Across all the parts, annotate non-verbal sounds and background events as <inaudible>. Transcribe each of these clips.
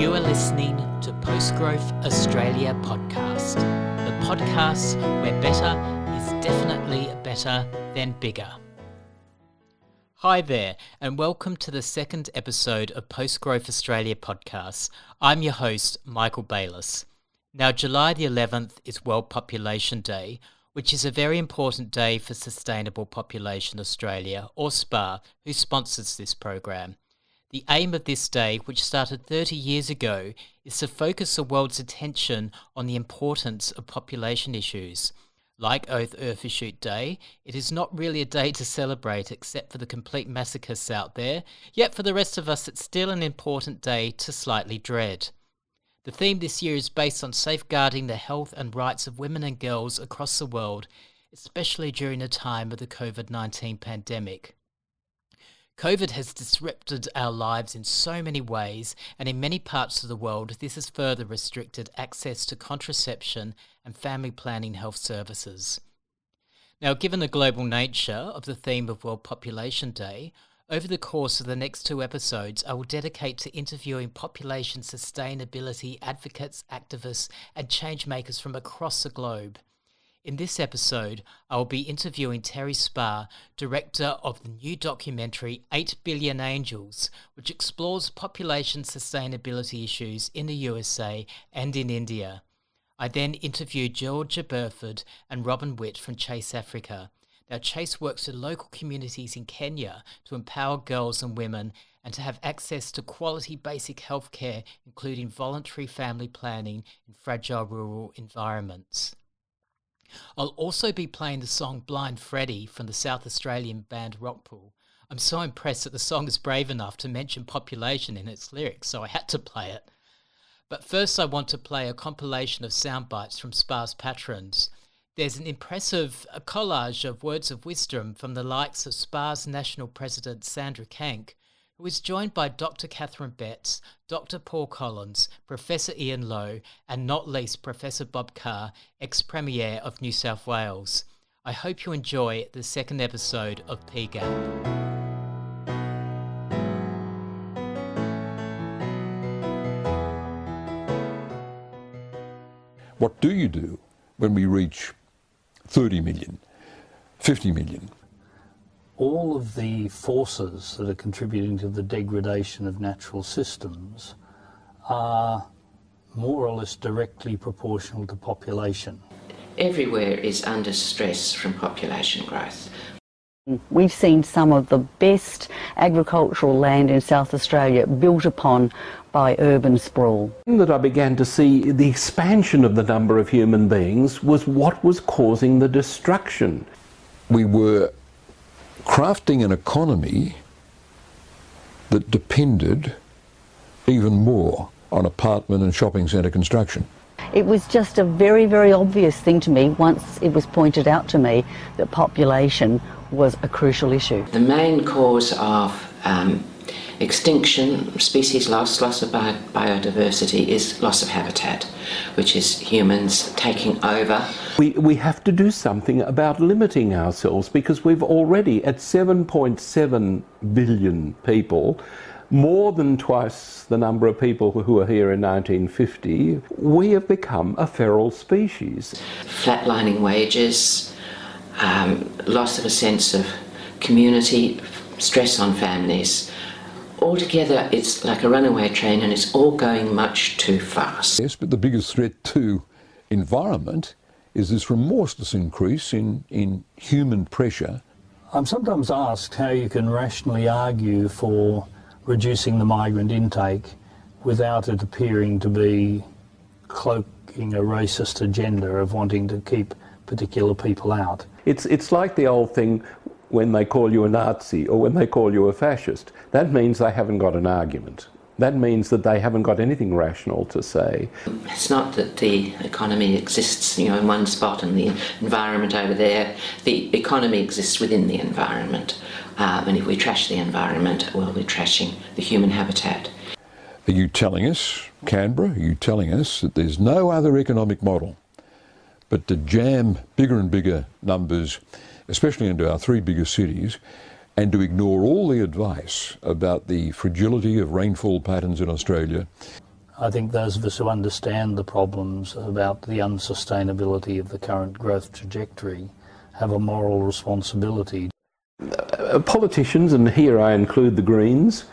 You are listening to Post Growth Australia podcast, the podcast where better is definitely better than bigger. Hi there, and welcome to the second episode of Post Growth Australia podcast. I'm your host, Michael Bayliss. Now, July the 11th is World Population Day, which is a very important day for Sustainable Population Australia, or SPA, who sponsors this program. The aim of this day, which started 30 years ago, is to focus the world's attention on the importance of population issues. Like Earth Overshoot Day, it is not really a day to celebrate except for the complete masochists out there, yet for the rest of us, it's still an important day to slightly dread. The theme this year is based on safeguarding the health and rights of women and girls across the world, especially during the time of the COVID 19 pandemic. COVID has disrupted our lives in so many ways, and in many parts of the world, this has further restricted access to contraception and family planning health services. Now, given the global nature of the theme of World Population Day, over the course of the next two episodes, I will dedicate to interviewing population sustainability advocates, activists, and changemakers from across the globe. In this episode, I will be interviewing Terry Spahr, director of the new documentary 8 Billion Angels, which explores population sustainability issues in the USA and in India. I then interviewed Georgia Burford and Robin Witt from Chase Africa. Now, Chase works with local communities in Kenya to empower girls and women and to have access to quality basic health care, including voluntary family planning in fragile rural environments. I'll also be playing the song Blind Freddy from the South Australian band Rockpool. I'm so impressed that the song is brave enough to mention population in its lyrics, so I had to play it. But first, I want to play a compilation of sound bites from SPA's patrons. There's an impressive collage of words of wisdom from the likes of SPA's national president Sandra Kanck, who is joined by Dr. Katharine Betts, Dr. Paul Collins, Professor Ian Lowe, and not least Professor Bob Carr, ex Premier of New South Wales. I hope you enjoy the second episode of PGAP. What do you do when we reach 30 million, 50 million? All of the forces that are contributing to the degradation of natural systems are more or less directly proportional to population. Everywhere is under stress from population growth. We've seen some of the best agricultural land in South Australia built upon by urban sprawl. That I began to see the expansion of the number of human beings was what was causing the destruction. We were crafting an economy that depended even more on apartment and shopping centre construction. It was just a very, very obvious thing to me once it was pointed out to me that population was a crucial issue. The main cause of um, extinction, species loss, loss of bi- biodiversity is loss of habitat, which is humans taking over. We, we have to do something about limiting ourselves because we've already, at 7.7 billion people, more than twice the number of people who were here in 1950, we have become a feral species. Flatlining wages, um, loss of a sense of community, stress on families. Altogether, it's like a runaway train and it's all going much too fast. Yes, but the biggest threat to environment is this remorseless increase in, in human pressure. I'm sometimes asked how you can rationally argue for reducing the migrant intake without it appearing to be cloaking a racist agenda of wanting to keep particular people out. It's, it's like the old thing when they call you a Nazi or when they call you a fascist. That means they haven't got an argument. That means that they haven't got anything rational to say. It's not that the economy exists, you know, in one spot and the environment over there. The economy exists within the environment. Uh, and if we trash the environment, well, we're trashing the human habitat. Are you telling us, Canberra, are you telling us that there's no other economic model but to jam bigger and bigger numbers, especially into our three biggest cities, and to ignore all the advice about the fragility of rainfall patterns in Australia? I think those of us who understand the problems about the unsustainability of the current growth trajectory have a moral responsibility. Uh, politicians, and here I include the Greens,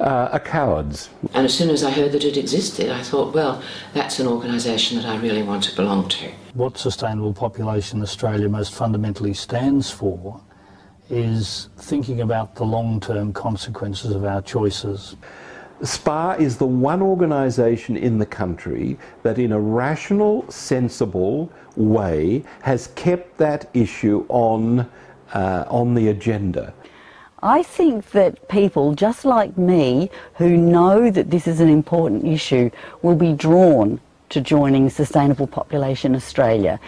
uh, are cowards. And as soon as I heard that it existed, I thought, well, that's an organisation that I really want to belong to. What Sustainable Population Australia most fundamentally stands for is thinking about the long term consequences of our choices. SPA is the one organisation in the country that, in a rational, sensible way, has kept that issue on, uh, on the agenda. I think that people, just like me, who know that this is an important issue, will be drawn to joining Sustainable Population Australia.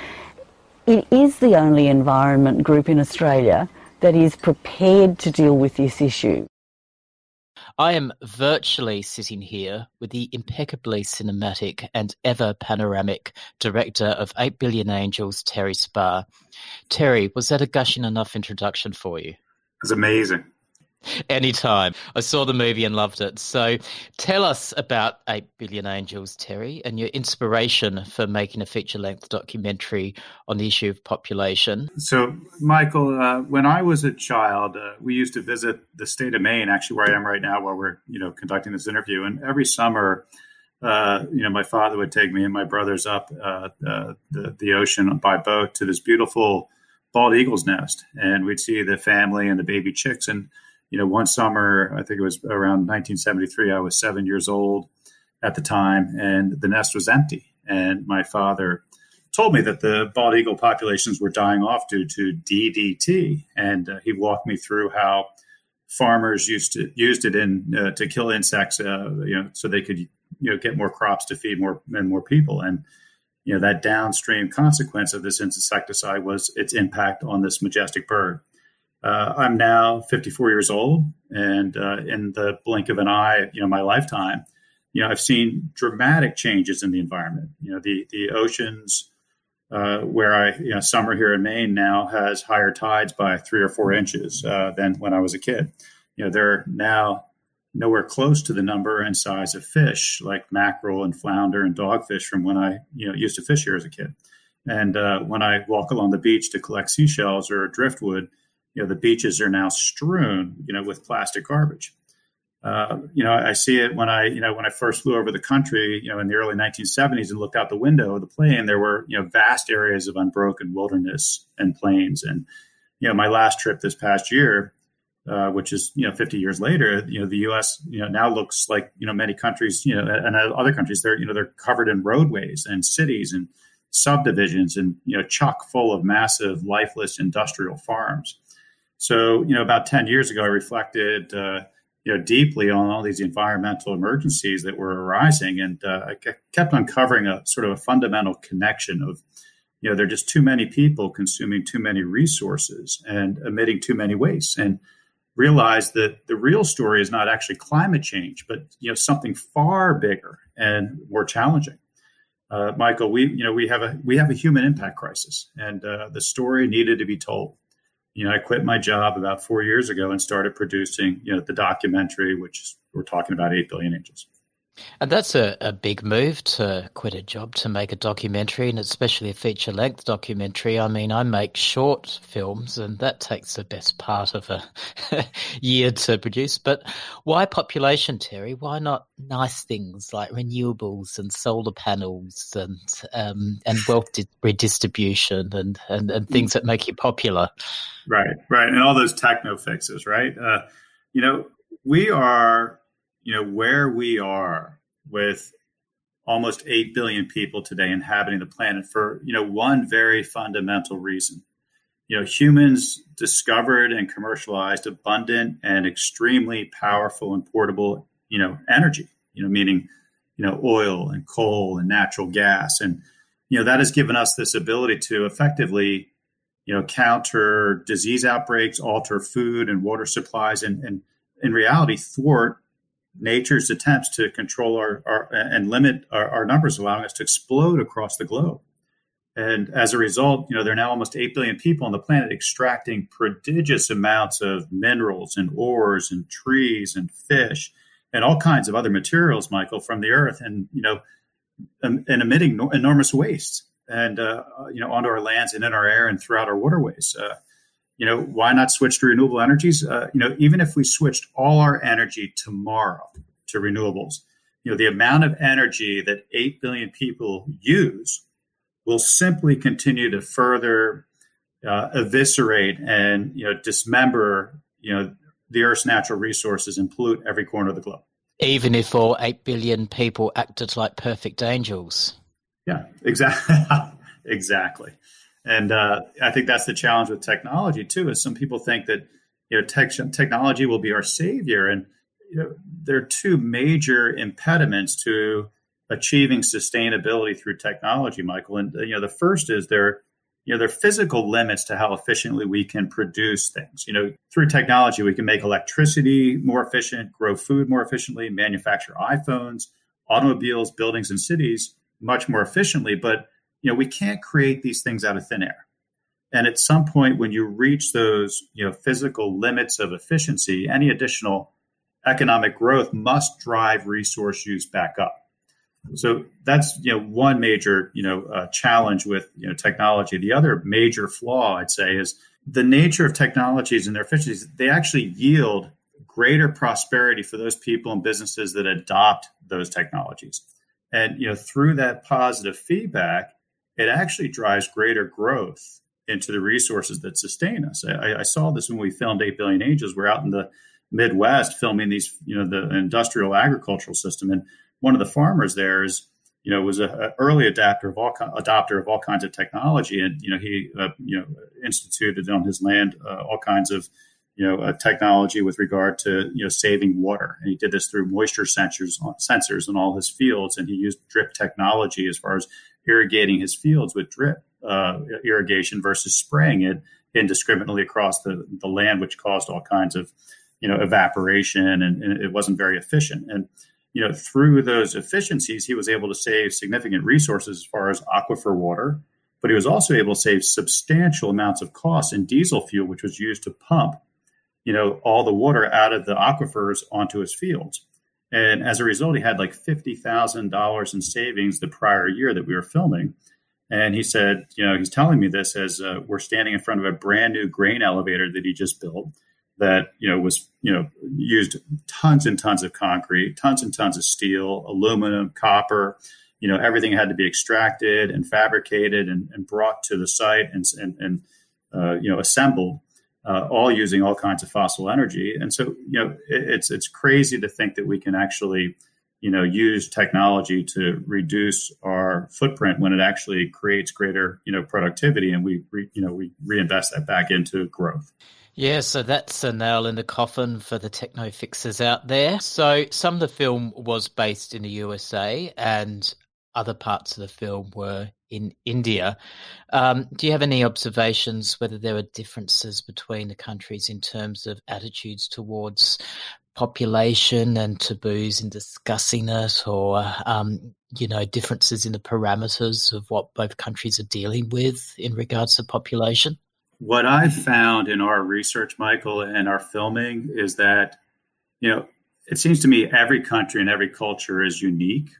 It is the only environment group in Australia that is prepared to deal with this issue. I am virtually sitting here with the impeccably cinematic and ever panoramic director of 8 Billion Angels, Terry Spahr. Terry, was that a gushing enough introduction for you? It's amazing. Anytime. I saw the movie and loved it. So tell us about 8 Billion Angels, Terry, and your inspiration for making a feature length documentary on the issue of population. So, Michael, uh, when I was a child, uh, we used to visit the state of Maine, actually where I am right now while we're you know conducting this interview. And every summer, uh, you know, my father would take me and my brothers up uh, uh, the, the ocean by boat to this beautiful bald eagle's nest. And we'd see the family and the baby chicks. And you know, one summer, I think it was around 1973, I was seven years old at the time, and the nest was empty. And my father told me that the bald eagle populations were dying off due to DDT, and uh, he walked me through how farmers used to used it in uh, to kill insects, uh, you know, so they could you know get more crops to feed more and more people, and you know that downstream consequence of this insecticide was its impact on this majestic bird. Uh, I'm now 54 years old, and uh, in the blink of an eye, you know, my lifetime, you know, I've seen dramatic changes in the environment. You know, the the oceans, uh, where I, you know, summer here in Maine now has higher tides by three or four inches uh, than when I was a kid. You know, they're now nowhere close to the number and size of fish like mackerel and flounder and dogfish from when I, you know, used to fish here as a kid. And uh, when I walk along the beach to collect seashells or driftwood you know the beaches are now strewn you know with plastic garbage uh, you know i see it when i you know when i first flew over the country you know in the early 1970s and looked out the window of the plane there were you know vast areas of unbroken wilderness and plains and you know my last trip this past year uh, which is you know 50 years later you know the us you know now looks like you know many countries you know and other countries they're you know they're covered in roadways and cities and subdivisions and you know chock full of massive lifeless industrial farms so, you know, about 10 years ago, I reflected, uh, you know, deeply on all these environmental emergencies that were arising. And uh, I kept uncovering a sort of a fundamental connection of, you know, there are just too many people consuming too many resources and emitting too many wastes. And realized that the real story is not actually climate change, but, you know, something far bigger and more challenging. Uh, Michael, we, you know, we have a, we have a human impact crisis and uh, the story needed to be told you know, I quit my job about four years ago and started producing, you know, the documentary, which we're talking about 8 billion angels. And that's a, a big move to quit a job to make a documentary, and especially a feature length documentary. I mean, I make short films, and that takes the best part of a <laughs> year to produce. But why population, Terry? Why not nice things like renewables and solar panels and um, and wealth redistribution and, and, and things that make you popular? Right, right. And all those techno fixes, right? Uh, you know, we are you know, where we are with almost 8 billion people today inhabiting the planet for, you know, one very fundamental reason. You know, humans discovered and commercialized abundant and extremely powerful and portable, you know, energy, you know, meaning, you know, oil and coal and natural gas. And, you know, that has given us this ability to effectively, you know, counter disease outbreaks, alter food and water supplies, and, and in reality, thwart nature's attempts to control our, our and limit our, our, numbers, allowing us to explode across the globe. And as a result, you know, there are now almost 8 billion people on the planet extracting prodigious amounts of minerals and ores and trees and fish and all kinds of other materials, Michael, from the earth, and you know, and, emitting no, enormous waste, and uh, you know, onto our lands and in our air and throughout our waterways. Uh, you know, why not switch to renewable energies? Uh, you know, even if we switched all our energy tomorrow to renewables, you know, the amount of energy that eight billion people use will simply continue to further uh, eviscerate and you know dismember you know the Earth's natural resources and pollute every corner of the globe. Even if all 8 billion people acted like perfect angels. Yeah, <laughs> exactly. exactly. And uh, I think that's the challenge with technology too. Is some people think that you know tech, technology will be our savior, and you know there are two major impediments to achieving sustainability through technology, Michael. And you know the first is there you know, there are physical limits to how efficiently we can produce things. You know, through technology, we can make electricity more efficient, grow food more efficiently, manufacture iPhones, automobiles, buildings, and cities much more efficiently. But, you know, we can't create these things out of thin air. And at some point, when you reach those, you know, physical limits of efficiency, any additional economic growth must drive resource use back up. So that's you know one major you know uh, challenge with you know technology. The other major flaw I'd say is the nature of technologies and their efficiencies. They actually yield greater prosperity for those people and businesses that adopt those technologies. And you know through that positive feedback, it actually drives greater growth into the resources that sustain us. I, I saw this when we filmed Eight Billion Angels. We're out in the Midwest filming these, you know, the industrial agricultural system, and one of the farmers there is you know was an early adapter of all adopter of all kinds of technology, and you know he uh, you know instituted on his land uh, all kinds of you know uh, technology with regard to you know saving water, and he did this through moisture sensors on, sensors in all his fields, and he used drip technology as far as irrigating his fields with drip uh, irrigation versus spraying it indiscriminately across the, the land, which caused all kinds of you know evaporation, and, and it wasn't very efficient and you know, through those efficiencies, he was able to save significant resources as far as aquifer water, but he was also able to save substantial amounts of costs in diesel fuel, which was used to pump, you know, all the water out of the aquifers onto his fields. And as a result, he had like $50,000 in savings the prior year that we were filming. And he said, you know, he's telling me this as uh, we're standing in front of a brand new grain elevator that he just built that you know was you know used tons and tons of concrete, tons and tons of steel, aluminum, copper. You know everything had to be extracted and fabricated and, and brought to the site and and, and uh, you know assembled, uh, all using all kinds of fossil energy. And so you know it, it's it's crazy to think that we can actually you know use technology to reduce our footprint when it actually creates greater you know productivity and we re, you know we reinvest that back into growth yeah, so that's a nail in the coffin for the techno fixers out there. So some of the film was based in the USA and other parts of the film were in India. Um, do you have any observations whether there are differences between the countries in terms of attitudes towards population and taboos in discussing it or um, you know differences in the parameters of what both countries are dealing with in regards to population what I found in our research, Michael, and our filming is that, you know, it seems to me every country and every culture is unique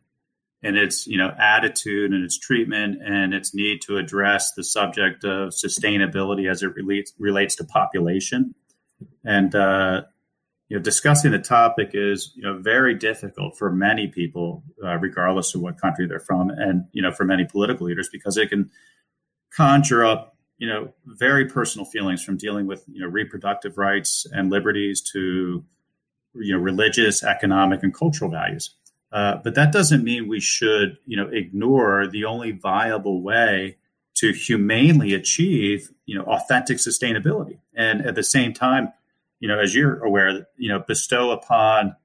in its, you know, attitude and its treatment and its need to address the subject of sustainability as it relates relates to population. And uh, you know, discussing the topic is, you know, very difficult for many people, uh, regardless of what country they're from, and you know, for many political leaders because it can conjure up you know, very personal feelings from dealing with, you know, reproductive rights and liberties to, you know, religious, economic, and cultural values. Uh, but that doesn't mean we should, you know, ignore the only viable way to humanely achieve, you know, authentic sustainability. And at the same time, you know, as you're aware, you know, bestow upon,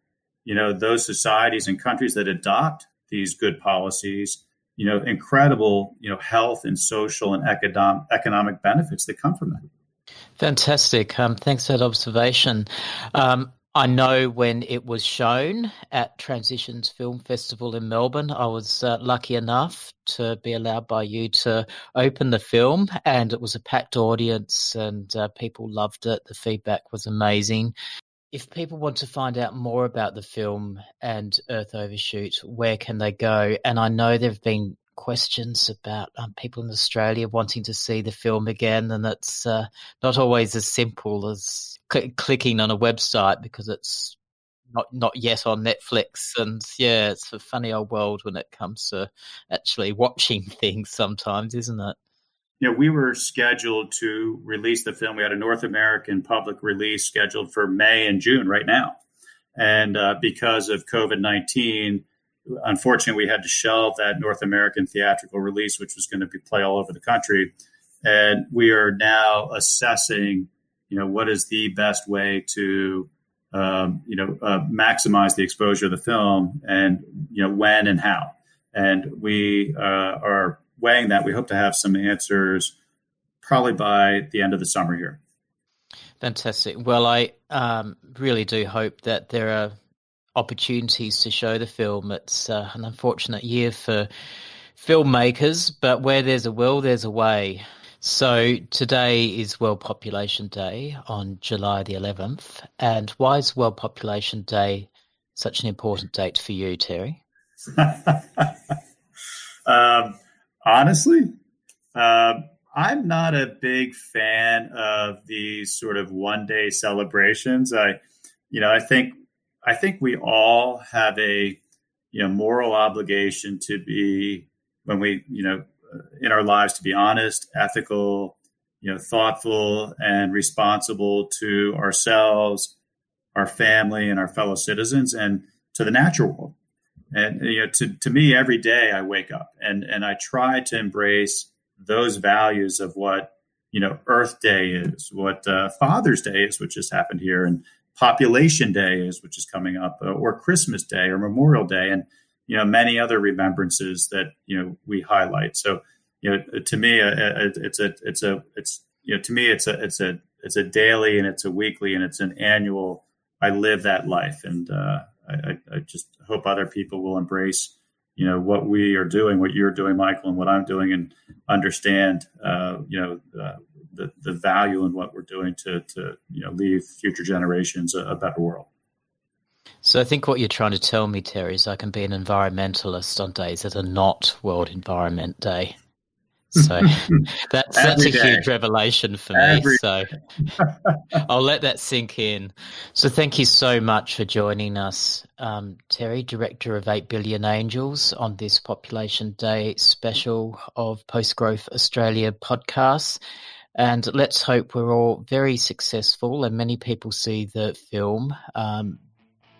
you know, those societies and countries that adopt these good policies you know, incredible, you know, health and social and economic economic benefits that come from that. Fantastic. Um, thanks for that observation. Um, I know when it was shown at Transitions Film Festival in Melbourne, I was uh, lucky enough to be allowed by you to open the film, and it was a packed audience, and uh, people loved it. The feedback was amazing. if people want to find out more about the film and Earth Overshoot, where can they go? And I know there have been questions about um, people in Australia wanting to see the film again, and it's uh, not always as simple as cl- clicking on a website because it's not not yet on Netflix. And yeah, it's a funny old world when it comes to actually watching <laughs> things sometimes, isn't it? Yeah, we were scheduled to release the film. We had a North American public release scheduled for May and June right now. And uh, because of COVID 19, unfortunately, we had to shelve that North American theatrical release, which was going to be play all over the country. And we are now assessing, you know, what is the best way to, um, you know, uh, maximize the exposure of the film, and you know when and how. And we uh, are weighing that, we hope to have some answers probably by the end of the summer here. Fantastic. Well, I um, really do hope that there are opportunities to show the film. It's uh, an unfortunate year for filmmakers, but where there's a will, there's a way. So today is World Population Day on July the 11th. And why is World Population Day such an important date for you, Terry? <laughs> um, honestly, uh, I'm not a big fan of these sort of one day celebrations. I, you know, I think I think we all have a you know moral obligation to be when we you know in our lives to be honest, ethical, you know, thoughtful and responsible to ourselves, our family, and our fellow citizens, and to the natural world. And you know, to, to me, every day I wake up and and I try to embrace those values of what you know Earth Day is, what uh, Father's Day is, which just happened here, and Population Day is, which is coming up, uh, or Christmas Day, or Memorial Day, and you know many other remembrances that you know we highlight. So you know, to me, uh, uh it's a it's a it's you know to me it's a it's a it's a daily and it's a weekly and it's an annual. I live that life, and uh, I, I, just hope other people will embrace, you know, what we are doing, what you're doing, Michael, and what I'm doing, and understand, uh, you know, uh, the the value in what we're doing to to you know leave future generations a, a better world. So I think what you're trying to tell me, Terry, is I can be an environmentalist on days that are not World Environment Day. So <laughs> that's that's a day. huge revelation for me. So <laughs> I'll let that sink in. So thank you so much for joining us, um, Terry, director of Eight Billion Angels, on this Population Day special of Post Growth Australia podcast. And let's hope we're all very successful and many people see the film, um,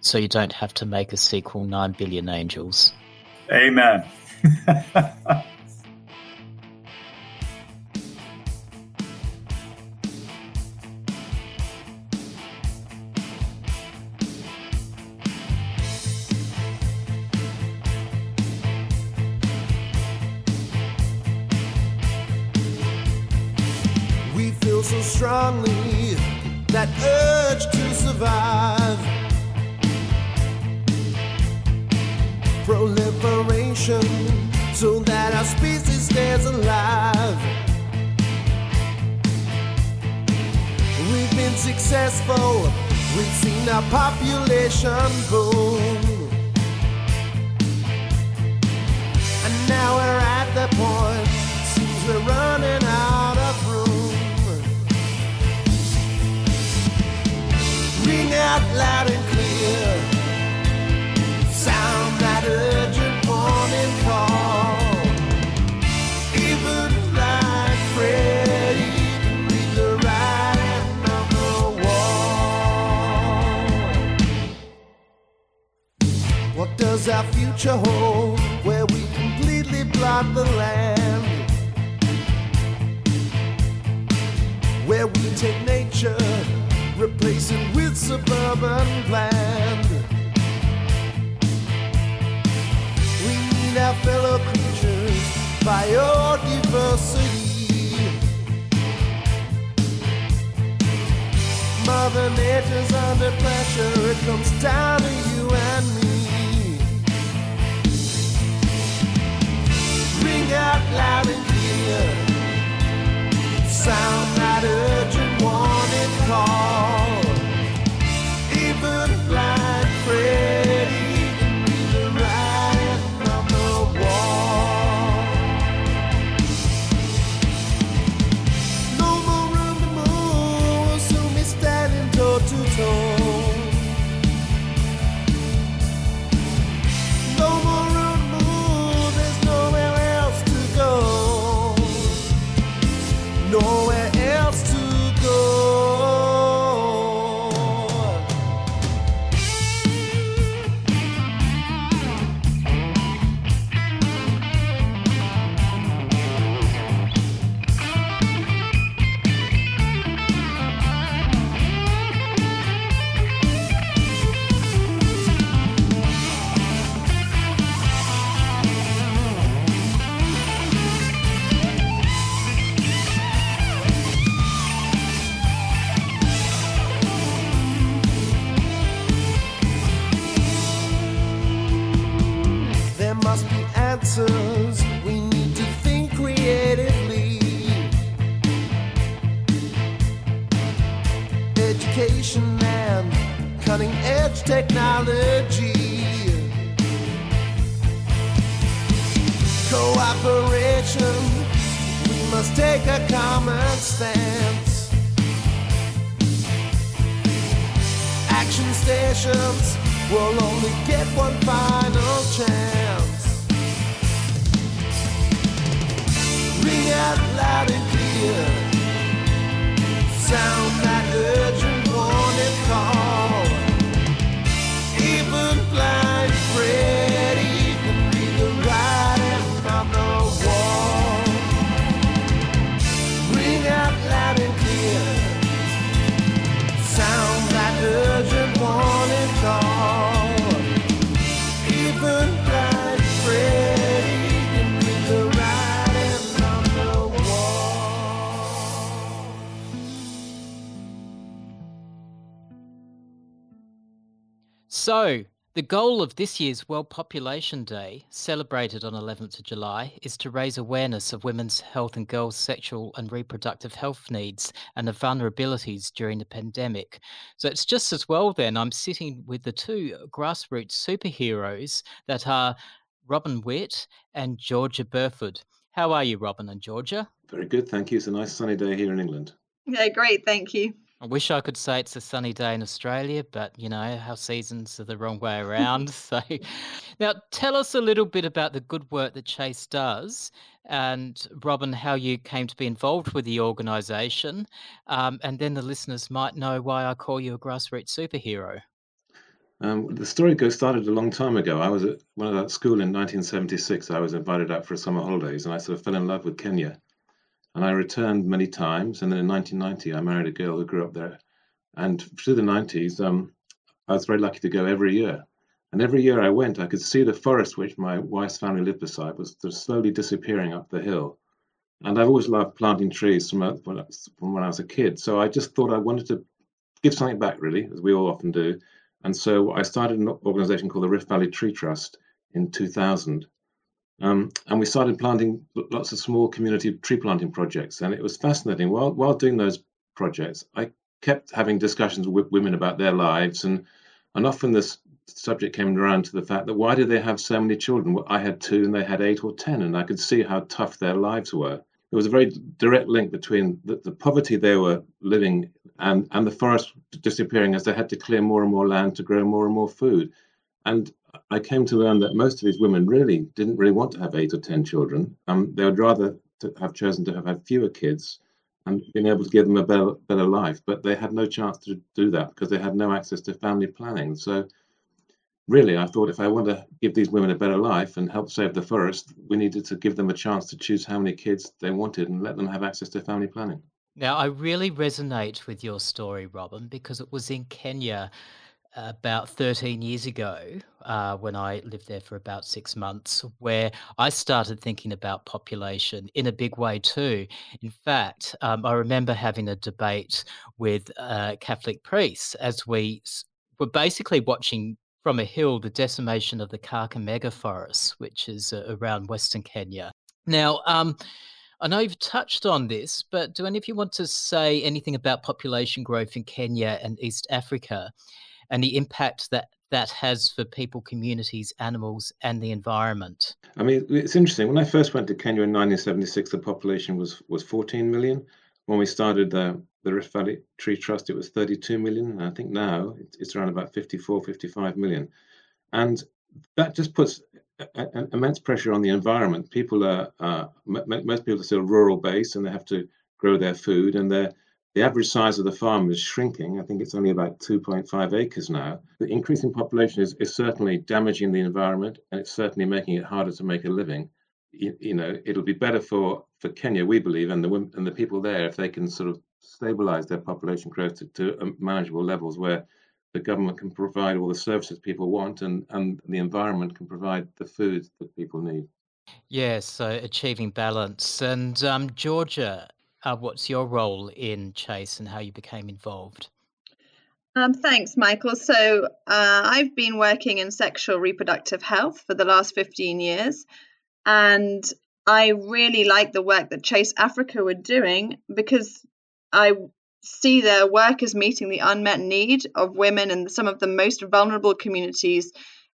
so you don't have to make a sequel, Nine Billion Angels. Amen. <laughs> Where we take nature replace it with suburban land. We need our fellow creatures, biodiversity. Mother Nature's under pressure, it comes down to you and me. Ring out loud and clear, sound that urgent warning call. So, the goal of this year's World Population Day, celebrated on 11th of July, is to raise awareness of women's health and girls' sexual and reproductive health needs and the vulnerabilities during the pandemic. So, it's just as well then I'm sitting with the two grassroots superheroes that are Robin Witt and Georgia Burford. How are you, Robin and Georgia? Very good, thank you. It's a nice sunny day here in England. Yeah, great, thank you. I wish I could say it's a sunny day in Australia, but you know, our seasons are the wrong way <laughs> around. <laughs> so, now tell us a little bit about the good work that Chase does, and Robin, how you came to be involved with the organisation, um, and then the listeners might know why I call you a grassroots superhero. Um, the story goes started a long time ago. I was at when I was at school in 1976. I was invited out for summer holidays, and I sort of fell in love with Kenya. And I returned many times. And then in 1990, I married a girl who grew up there. And through the 90s, um, I was very lucky to go every year. And every year I went, I could see the forest which my wife's family lived beside was slowly disappearing up the hill. And I've always loved planting trees from, when I was a kid. So I just thought I wanted to give something back, really, as we all often do. And so I started an organization called the Rift Valley Tree Trust in 2000. Um, and we started planting lots of small community tree planting projects. And it was fascinating. While, while doing those projects, I kept having discussions with women about their lives. And, and often this subject came around to the fact that why did they have so many children? Well, I had two and they had eight or 10, and I could see how tough their lives were. There was a very direct link between the, the poverty they were living and, and the forest disappearing as they had to clear more and more land to grow more and more food. And I came to learn that most of these women really didn't really want to have eight or 10 children. Um, they would rather have chosen to have had fewer kids and been able to give them a better, better life. But they had no chance to do that because they had no access to family planning. So, really, I thought if I want to give these women a better life and help save the forest, we needed to give them a chance to choose how many kids they wanted and let them have access to family planning. Now, I really resonate with your story, Robin, because it was in Kenya about 13 years ago uh, when I lived there for about six months, where I started thinking about population in a big way too. In fact, um, I remember having a debate with uh, Catholic priests as we were basically watching from a hill the decimation of the Kakamega forest, which is uh, around Western Kenya. Now, um, I know you've touched on this, but do any of you want to say anything about population growth in Kenya and East Africa and the impact that that has for people, communities, animals, and the environment? I mean, it's interesting. When I first went to Kenya in 1976, the population was was 14 million. When we started the the Rift Valley Tree Trust, it was 32 million. And I think now it's, around about 54, 55 million, and that just puts a- a- immense pressure on the environment. People are uh, m- most people are still rural based, and they have to grow their food, and their the average size of the farm is shrinking. I think it's only about 2.5 acres now. The increasing population is, is certainly damaging the environment and it's certainly making it harder to make a living. You, you know, it'll be better for, for Kenya, we believe, and the and the people there if they can sort of stabilize their population growth to, to um, manageable levels where the government can provide all the services people want and, and the environment can provide the food that people need. Yes, so achieving balance. And um, Georgia, uh, what's your role in Chase and how you became involved? Um, thanks, Michael. So, uh, I've been working in sexual reproductive health for the last 15 years, and I really like the work that Chase Africa were doing because I see their work as meeting the unmet need of women in some of the most vulnerable communities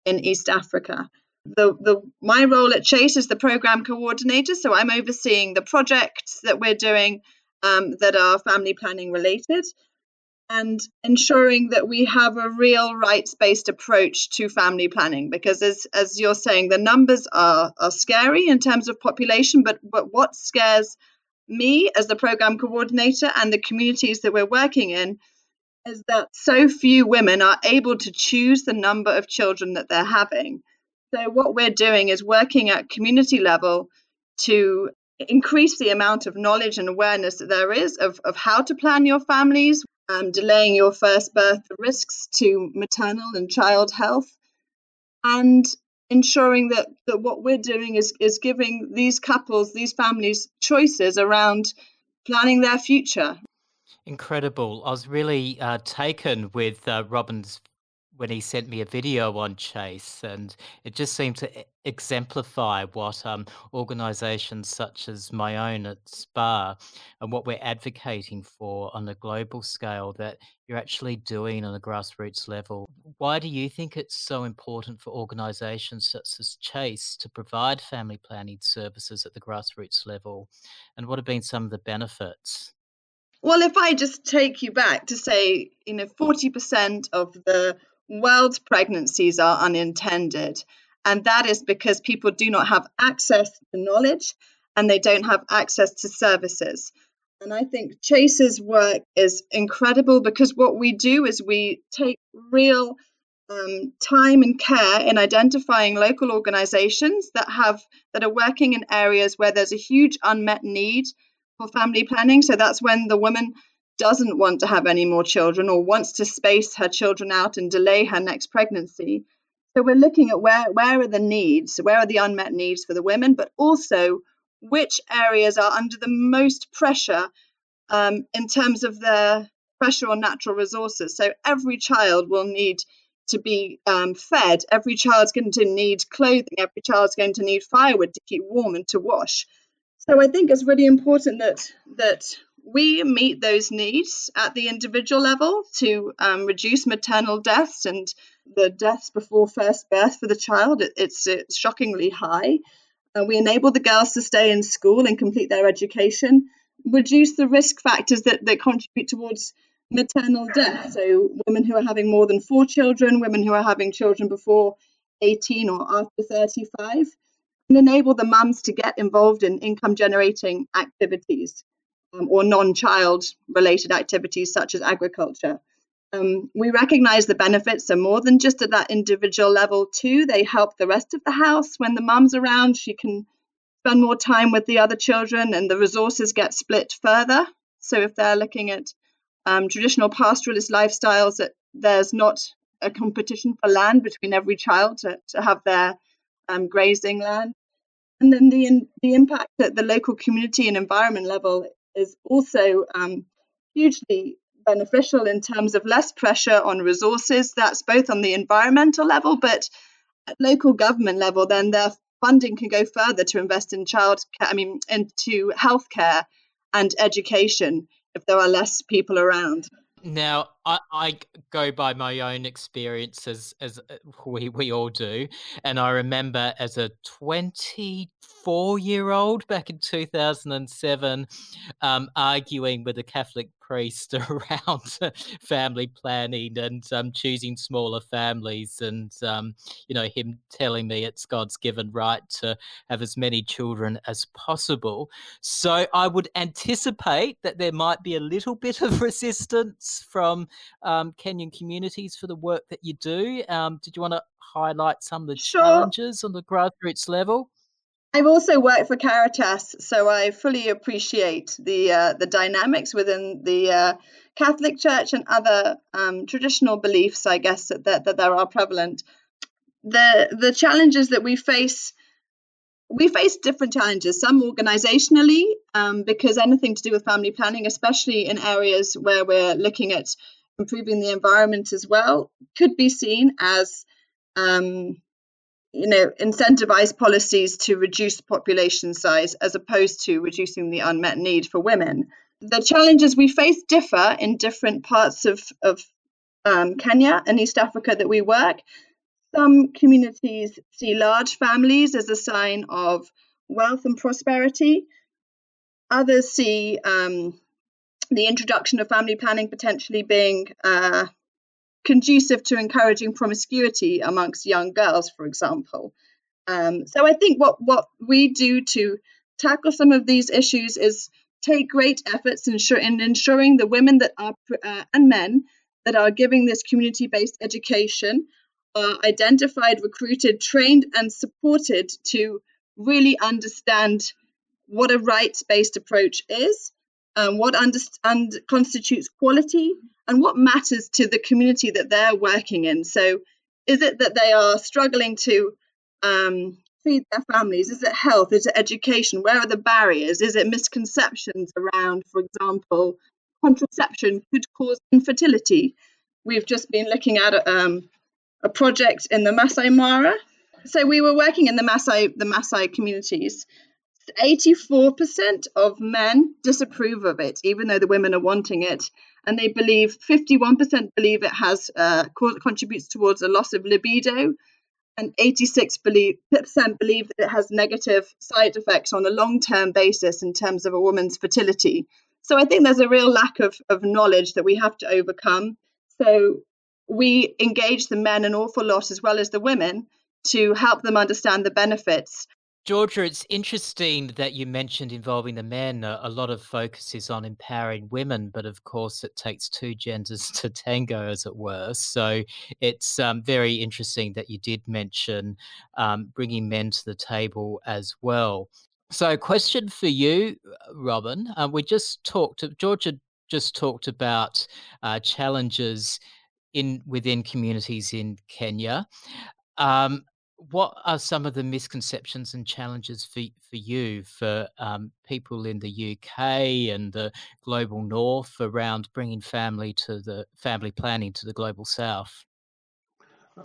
in East Africa. The, the my role at Chase is the program coordinator, so I'm overseeing the projects that we're doing um, that are family planning related and ensuring that we have a real rights based approach to family planning because as as you're saying the numbers are are scary in terms of population but but what scares me as the program coordinator and the communities that we're working in is that so few women are able to choose the number of children that they're having so what we're doing is working at community level to increase the amount of knowledge and awareness that there is of, of how to plan your families um, delaying your first birth, the risks to maternal and child health, and ensuring that, that what we're doing is, is giving these couples, these families, choices around planning their future. Incredible. I was really uh, taken with uh, Robin's when he sent me a video on Chase, and it just seemed to exemplify what um, organisations such as my own at SPA and what we're advocating for on a global scale that you're actually doing on a grassroots level. Why do you think it's so important for organisations such as Chase to provide family planning services at the grassroots level, and what have been some of the benefits? Well, if I just take you back to say, you know, 40% of the world's pregnancies are unintended. And that is because people do not have access to knowledge and they don't have access to services. And I think Chase's work is incredible because what we do is we take real um, time and care in identifying local organizations that have that are working in areas where there's a huge unmet need for family planning. So that's when the woman doesn't want to have any more children or wants to space her children out and delay her next pregnancy. So we're looking at where where are the needs, where are the unmet needs for the women, but also which areas are under the most pressure um, in terms of their pressure on natural resources. So every child will need to be um, fed. Every child's going to need clothing. Every child's going to need firewood to keep warm and to wash. So I think it's really important that that we meet those needs at the individual level to um, reduce maternal deaths and the deaths before first birth for the child. It, it's, it's, shockingly high. Uh, we enable the girls to stay in school and complete their education, reduce the risk factors that, that contribute towards maternal death. So, women who are having more than four children, women who are having children before 18 or after 35, and enable the mums to get involved in income generating activities um, or non child related activities such as agriculture. Um, we recognize the benefits are more than just at that individual level, too. They help the rest of the house. When the mum's around, she can spend more time with the other children and the resources get split further. So, if they're looking at um, traditional pastoralist lifestyles, that there's not a competition for land between every child to, to have their um, grazing land. And then the, the impact at the local community and environment level is also um, hugely beneficial in terms of less pressure on resources. That's both on the environmental level, but at local government level, then their funding can go further to invest in child care, I mean, into healthcare and education if there are less people around. Now, I, I go by my own experiences, as uh, we, we all do. And I remember as a 24 year old back in 2007 um, arguing with a Catholic priest <laughs> around family planning and um, choosing smaller families, and um, you know him telling me it's God's given right to have as many children as possible. So I would anticipate that there might be a little bit of resistance from um, Kenyan communities for the work that you do. Um, did you want to highlight some of the sure. challenges on the grassroots level? I've also worked for Caritas, so I fully appreciate the uh, the dynamics within the uh, Catholic Church and other um, traditional beliefs. I guess that, that that there are prevalent. The the challenges that we face, we face different challenges. Some organisationally, um, because anything to do with family planning, especially in areas where we're looking at improving the environment as well, could be seen as um, you know, incentivize policies to reduce population size as opposed to reducing the unmet need for women. The challenges we face differ in different parts of, of um, Kenya and East Africa that we work. Some communities see large families as a sign of wealth and prosperity. Others see um, the introduction of family planning potentially being uh, conducive to encouraging promiscuity amongst young girls, for example. Um, so I think what what we do to tackle some of these issues is take great efforts in, in ensuring the women that are uh, and men that are giving this community-based education are identified, recruited, trained, and supported to really understand what a rights-based approach is, um, what and constitutes quality, and what matters to the community that they're working in. So, is it that they are struggling to um, feed their families? Is it health? Is it education? Where are the barriers? Is it misconceptions around, for example, contraception could cause infertility? We've just been looking at um, a project in the Masai Mara. So we were working in the the Masai communities. 84% of men disapprove of it, even though the women are wanting it, and they believe 51% believe it has uh, contributes towards a loss of libido, and 86% believe, believe that it has negative side effects on a long term basis in terms of a woman's fertility. So I think there's a real lack of, of knowledge that we have to overcome. So we engage the men an awful lot as well as the women to help them understand the benefits. Georgia, it's interesting that you mentioned involving the men. A lot of focus is on empowering women, but of course, it takes two genders <laughs> to tango, as it were. So it's um, very interesting that you did mention um, bringing men to the table as well. So, question for you, Robin. Uh, we just talked. Georgia just talked about uh, challenges in within communities in Kenya. Um, what are some of the misconceptions and challenges for for you for um, people in the UK and the global north around bringing family to the family planning to the global south?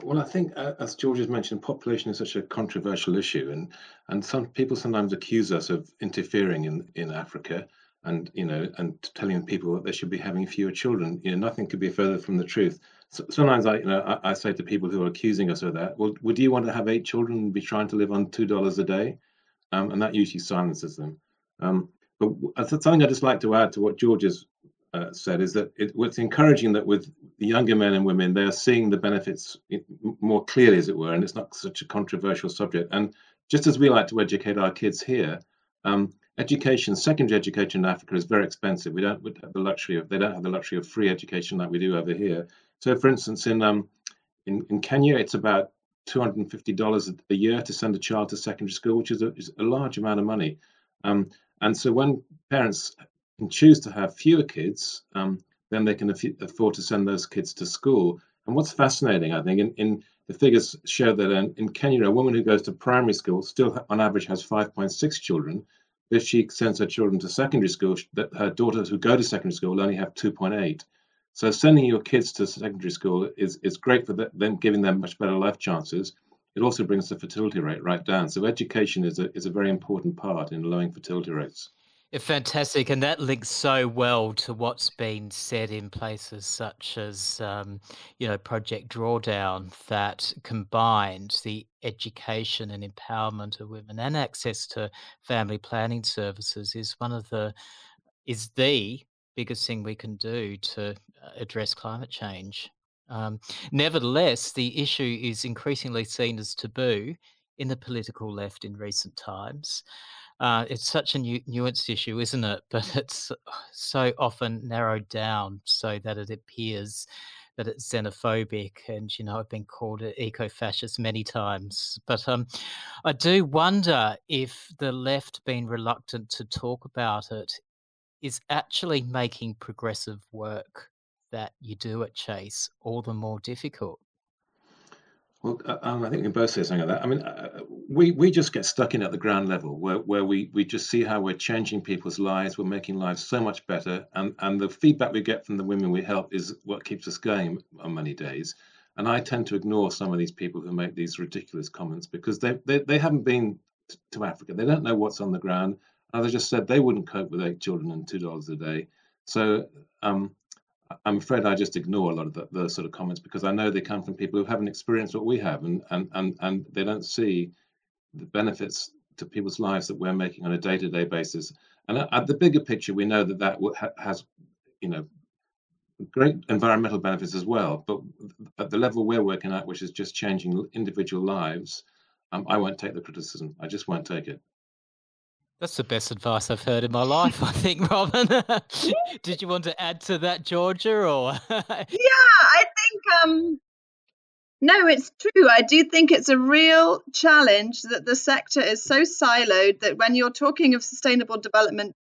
Well, I think, uh, as George has mentioned, population is such a controversial issue, and and some people sometimes accuse us of interfering in in Africa, and you know, and telling people that they should be having fewer children. You know, nothing could be further from the truth sometimes I, you know, I, I, say to people who are accusing us of that, well, would you want to have eight children and be trying to live on two dollars a day? Um, and that usually silences them. Um, but something I just like to add to what George has uh, said is that it, it's encouraging that with the younger men and women, they are seeing the benefits more clearly, as it were, and it's not such a controversial subject. And just as we like to educate our kids here, um, education, secondary education in Africa is very expensive. We don't have the luxury of they don't have the luxury of free education like we do over here. So, for instance, in um, in, in Kenya, it's about two hundred and fifty dollars a year to send a child to secondary school, which is a, is a large amount of money. Um, and so, when parents can choose to have fewer kids, um, then they can afford to send those kids to school. And what's fascinating, I think, in, in the figures show that in, in Kenya, a woman who goes to primary school still, on average, has 5.6 children. If she sends her children to secondary school, that her daughters who go to secondary school only have 2.8. So sending your kids to secondary school is, is great for them, giving them much better life chances. It also brings the fertility rate right down. So education is a, is a very important part in lowering fertility rates. Yeah, Fantastic, and that links so well to what's been said in places such as, um, you know, Project Drawdown, that combined the education and empowerment of women and access to family planning services is one of the is the biggest thing we can do to uh, address climate change. Um, nevertheless, the issue is increasingly seen as taboo in the political left in recent times. Uh, it's such a nu- nuanced issue, isn't it? <laughs> But it's so often narrowed down so that it appears that it's xenophobic, and you know, I've been called an eco-fascist many times. But um, I do wonder if the left being reluctant to talk about it is actually making progressive work that you do at Chase all the more difficult. Well, uh, um, I think we can both say something like that. I mean, uh, we we just get stuck in at the ground level, where where we we just see how we're changing people's lives, we're making lives so much better, and and the feedback we get from the women we help is what keeps us going on many days. And I tend to ignore some of these people who make these ridiculous comments because they they, they haven't been to Africa, they don't know what's on the ground, as I just said, they wouldn't cope with eight children and two dollars a day. So um, I'm afraid I just ignore a lot of the, those sort of comments because I know they come from people who haven't experienced what we have, and and and and they don't see the benefits to people's lives that we're making on a day-to-day basis. And at the bigger picture, we know that that has, you know, great environmental benefits as well. But at the level we're working at, which is just changing individual lives, um, I won't take the criticism. I just won't take it. That's the best advice I've heard in my life, I think, <laughs> Robin. <laughs> Did you want to add to that, Georgia, or? <laughs> yeah, I think um, no, it's true. I do think it's a real challenge that the sector is so siloed that when you're talking of sustainable development,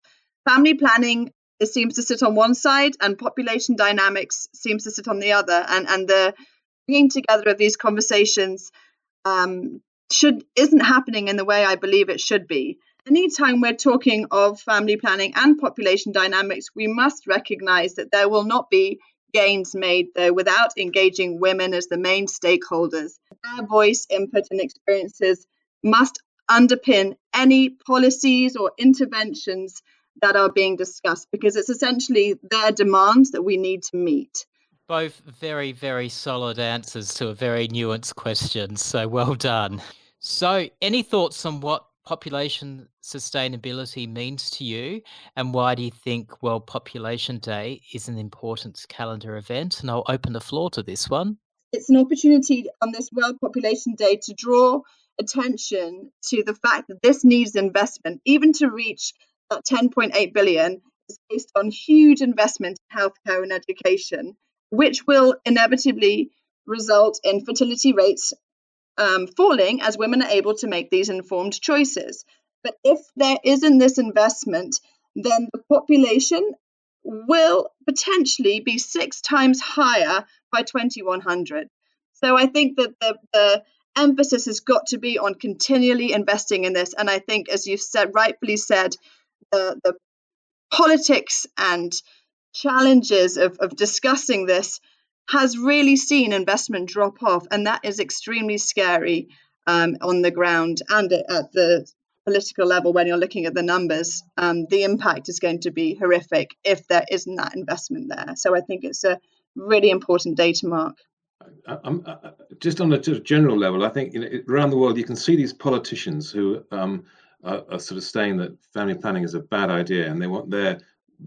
family planning it seems to sit on one side and population dynamics seems to sit on the other. And and the bringing together of these conversations um, should isn't happening in the way I believe it should be. Anytime we're talking of family planning and population dynamics, we must recognize that there will not be gains made though without engaging women as the main stakeholders. Their voice, input, and experiences must underpin any policies or interventions that are being discussed because it's essentially their demands that we need to meet. Both very, very solid answers to a very nuanced question. So well done. So, any thoughts on what population sustainability means to you and why do you think World Population Day is an important calendar event? And I'll open the floor to this one. It's an opportunity on this World Population Day to draw attention to the fact that this needs investment, even to reach that 10.8 billion is based on huge investment in healthcare and education, which will inevitably result in fertility rates um, falling as women are able to make these informed choices. But if there isn't this investment, then the population will potentially be six times higher by 2100. So I think that the, the emphasis has got to be on continually investing in this. And I think, as you've said, rightfully said, the, the politics and challenges of, of discussing this has really seen investment drop off, and that is extremely scary um, on the ground and at the political level when you're looking at the numbers. Um, the impact is going to be horrific if there isn't that investment there. So I think it's a really important data mark. Um, uh, just on a general level, I think you know, around the world you can see these politicians who um, are, are, sort of saying that family planning is a bad idea and they want their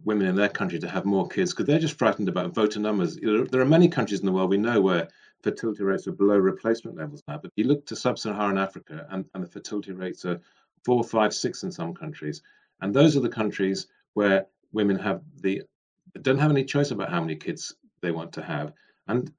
women in their country to have more kids because they're just frightened about voter numbers. There are many countries in the world we know where fertility rates are below replacement levels now, but you look to sub-Saharan Africa and, and the fertility rates are four, five, six in some countries, and those are the countries where women have the don't have any choice about how many kids they want to have, and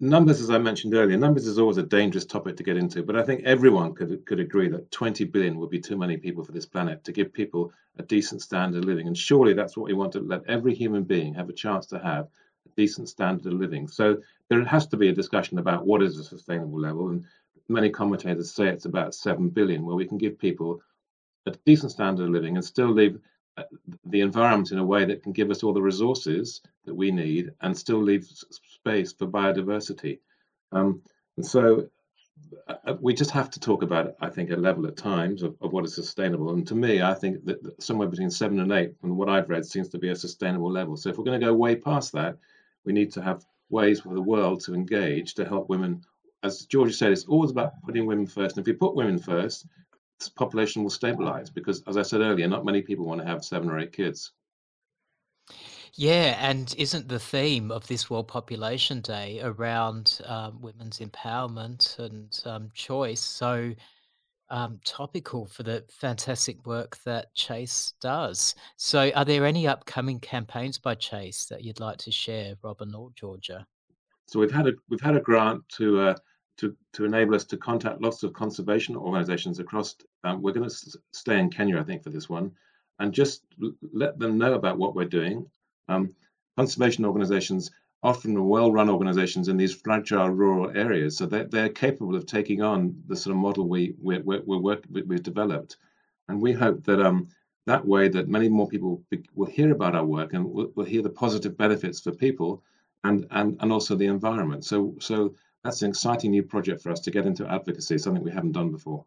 numbers, as I mentioned earlier, numbers is always a dangerous topic to get into, but I think everyone could could agree that 20 billion would be too many people for this planet to give people a decent standard of living. And surely that's what we want to let every human being have a chance to have a decent standard of living. So there has to be a discussion about what is a sustainable level. And many commentators say it's about 7 billion, where we can give people a decent standard of living and still leave the environment in a way that can give us all the resources that we need and still leave space for biodiversity. Um, and so uh, uh, we just have to talk about, I think, a level at times of, of what is sustainable. And to me, I think that, somewhere between seven and eight, from what I've read, seems to be a sustainable level. So if we're going to go way past that, we need to have ways for the world to engage to help women. As Georgia said, it's always about putting women first. And if we put women first, population will stabilize because, as I said earlier, not many people want to have seven or eight kids. Yeah, and isn't the theme of this World Population Day around um, women's empowerment and um, choice so um, topical for the fantastic work that Chase does? So, are there any upcoming campaigns by Chase that you'd like to share, Robin or Georgia? So we've had a we've had a grant to uh, to to enable us to contact lots of conservation organisations across. Um, we're going to stay in Kenya, I think, for this one, and just let them know about what we're doing. Um, conservation organisations often are well-run organisations in these fragile rural areas, so they're, they're capable of taking on the sort of model we we we we work we've developed, and we hope that um that way that many more people will hear about our work and will, will hear the positive benefits for people and and and also the environment. So so that's an exciting new project for us to get into advocacy, something we haven't done before.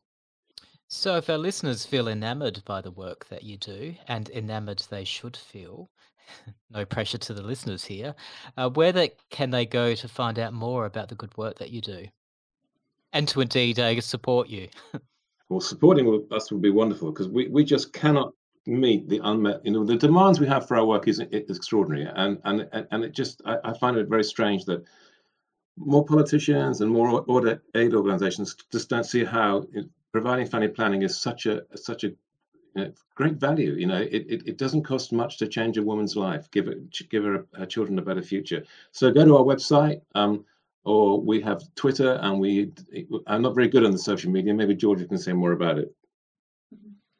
So, if our listeners feel enamored by the work that you do, and enamored they should feel, <laughs> no pressure to the listeners here. Uh, where they, can they go to find out more about the good work that you do, and to indeed uh, support you? <laughs> well, supporting us would be wonderful because we, we just cannot meet the unmet. You know, the demands we have for our work is, is extraordinary, and and and it just I, I find it very strange that more politicians and more aid organizations just don't see how providing family planning is such a such a you know, great value. You know, it, it, it, doesn't cost much to change a woman's life, give it give her, her children a better future. So go to our website, um, or we have Twitter, and we. I'm not very good on the social media. Maybe Georgia can say more about it.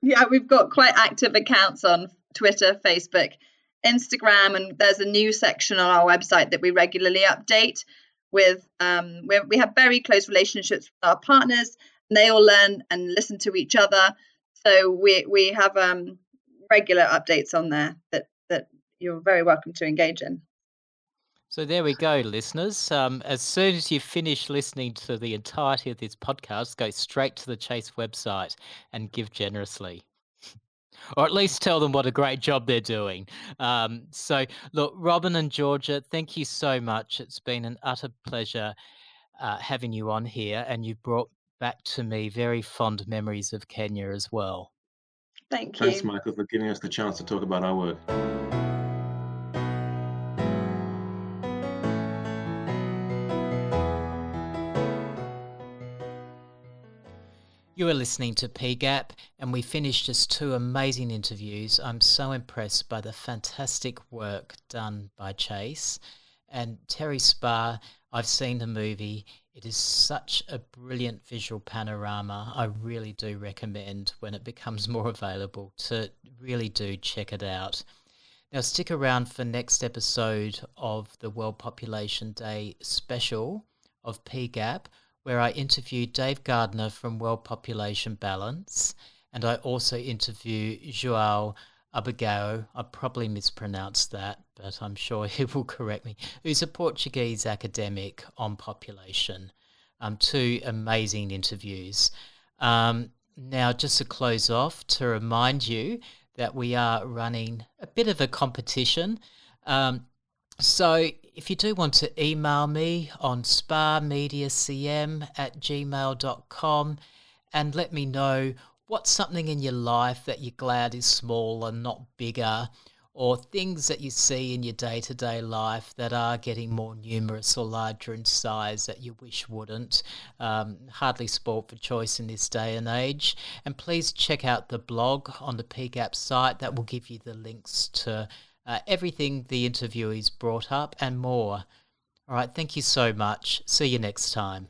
Yeah, we've got quite active accounts on Twitter, Facebook, Instagram, and there's a new section on our website that we regularly update. With um, we have very close relationships with our partners, and they all learn and listen to each other so we we have um, regular updates on there that that you're very welcome to engage in. So there we go, listeners. Um, as soon as you finish listening to the entirety of this podcast, go straight to the Chase website and give generously. Or at least tell them what a great job they're doing. Um, so, look, Robin and Georgia, thank you so much. It's been an utter pleasure uh, having you on here, and you've brought back to me very fond memories of Kenya as well. Thank you. Thanks, Michael, for giving us the chance to talk about our work. You are listening to PGAP, and we finished just two amazing interviews. I'm so impressed by the fantastic work done by Chase. And Terry Spahr, I've seen the movie. It is such a brilliant visual panorama. I really do recommend when it becomes <laughs> more available to really do check it out. Now, stick around for next episode of the World Population Day special of PGAP, where I interview Dave Gardner from World Population Balance, and I also interview Joao Abagao, I probably mispronounced that, but I'm sure <laughs> he will correct me, who's a Portuguese academic on population. Um, two amazing interviews. Um, now, just to close off, to remind you that we are running a bit of a competition. Um, so, if you do want to email me on sparmediacm at gmail.com and let me know what's something in your life that you're glad is small and not bigger, or things that you see in your day to day life that are getting more numerous or larger in size that you wish wouldn't. Um, hardly sport for choice in this day and age. And please check out the blog on the PGAP site that will give you the links to uh, everything the interviewees brought up and more. All right, thank you so much. See you next time.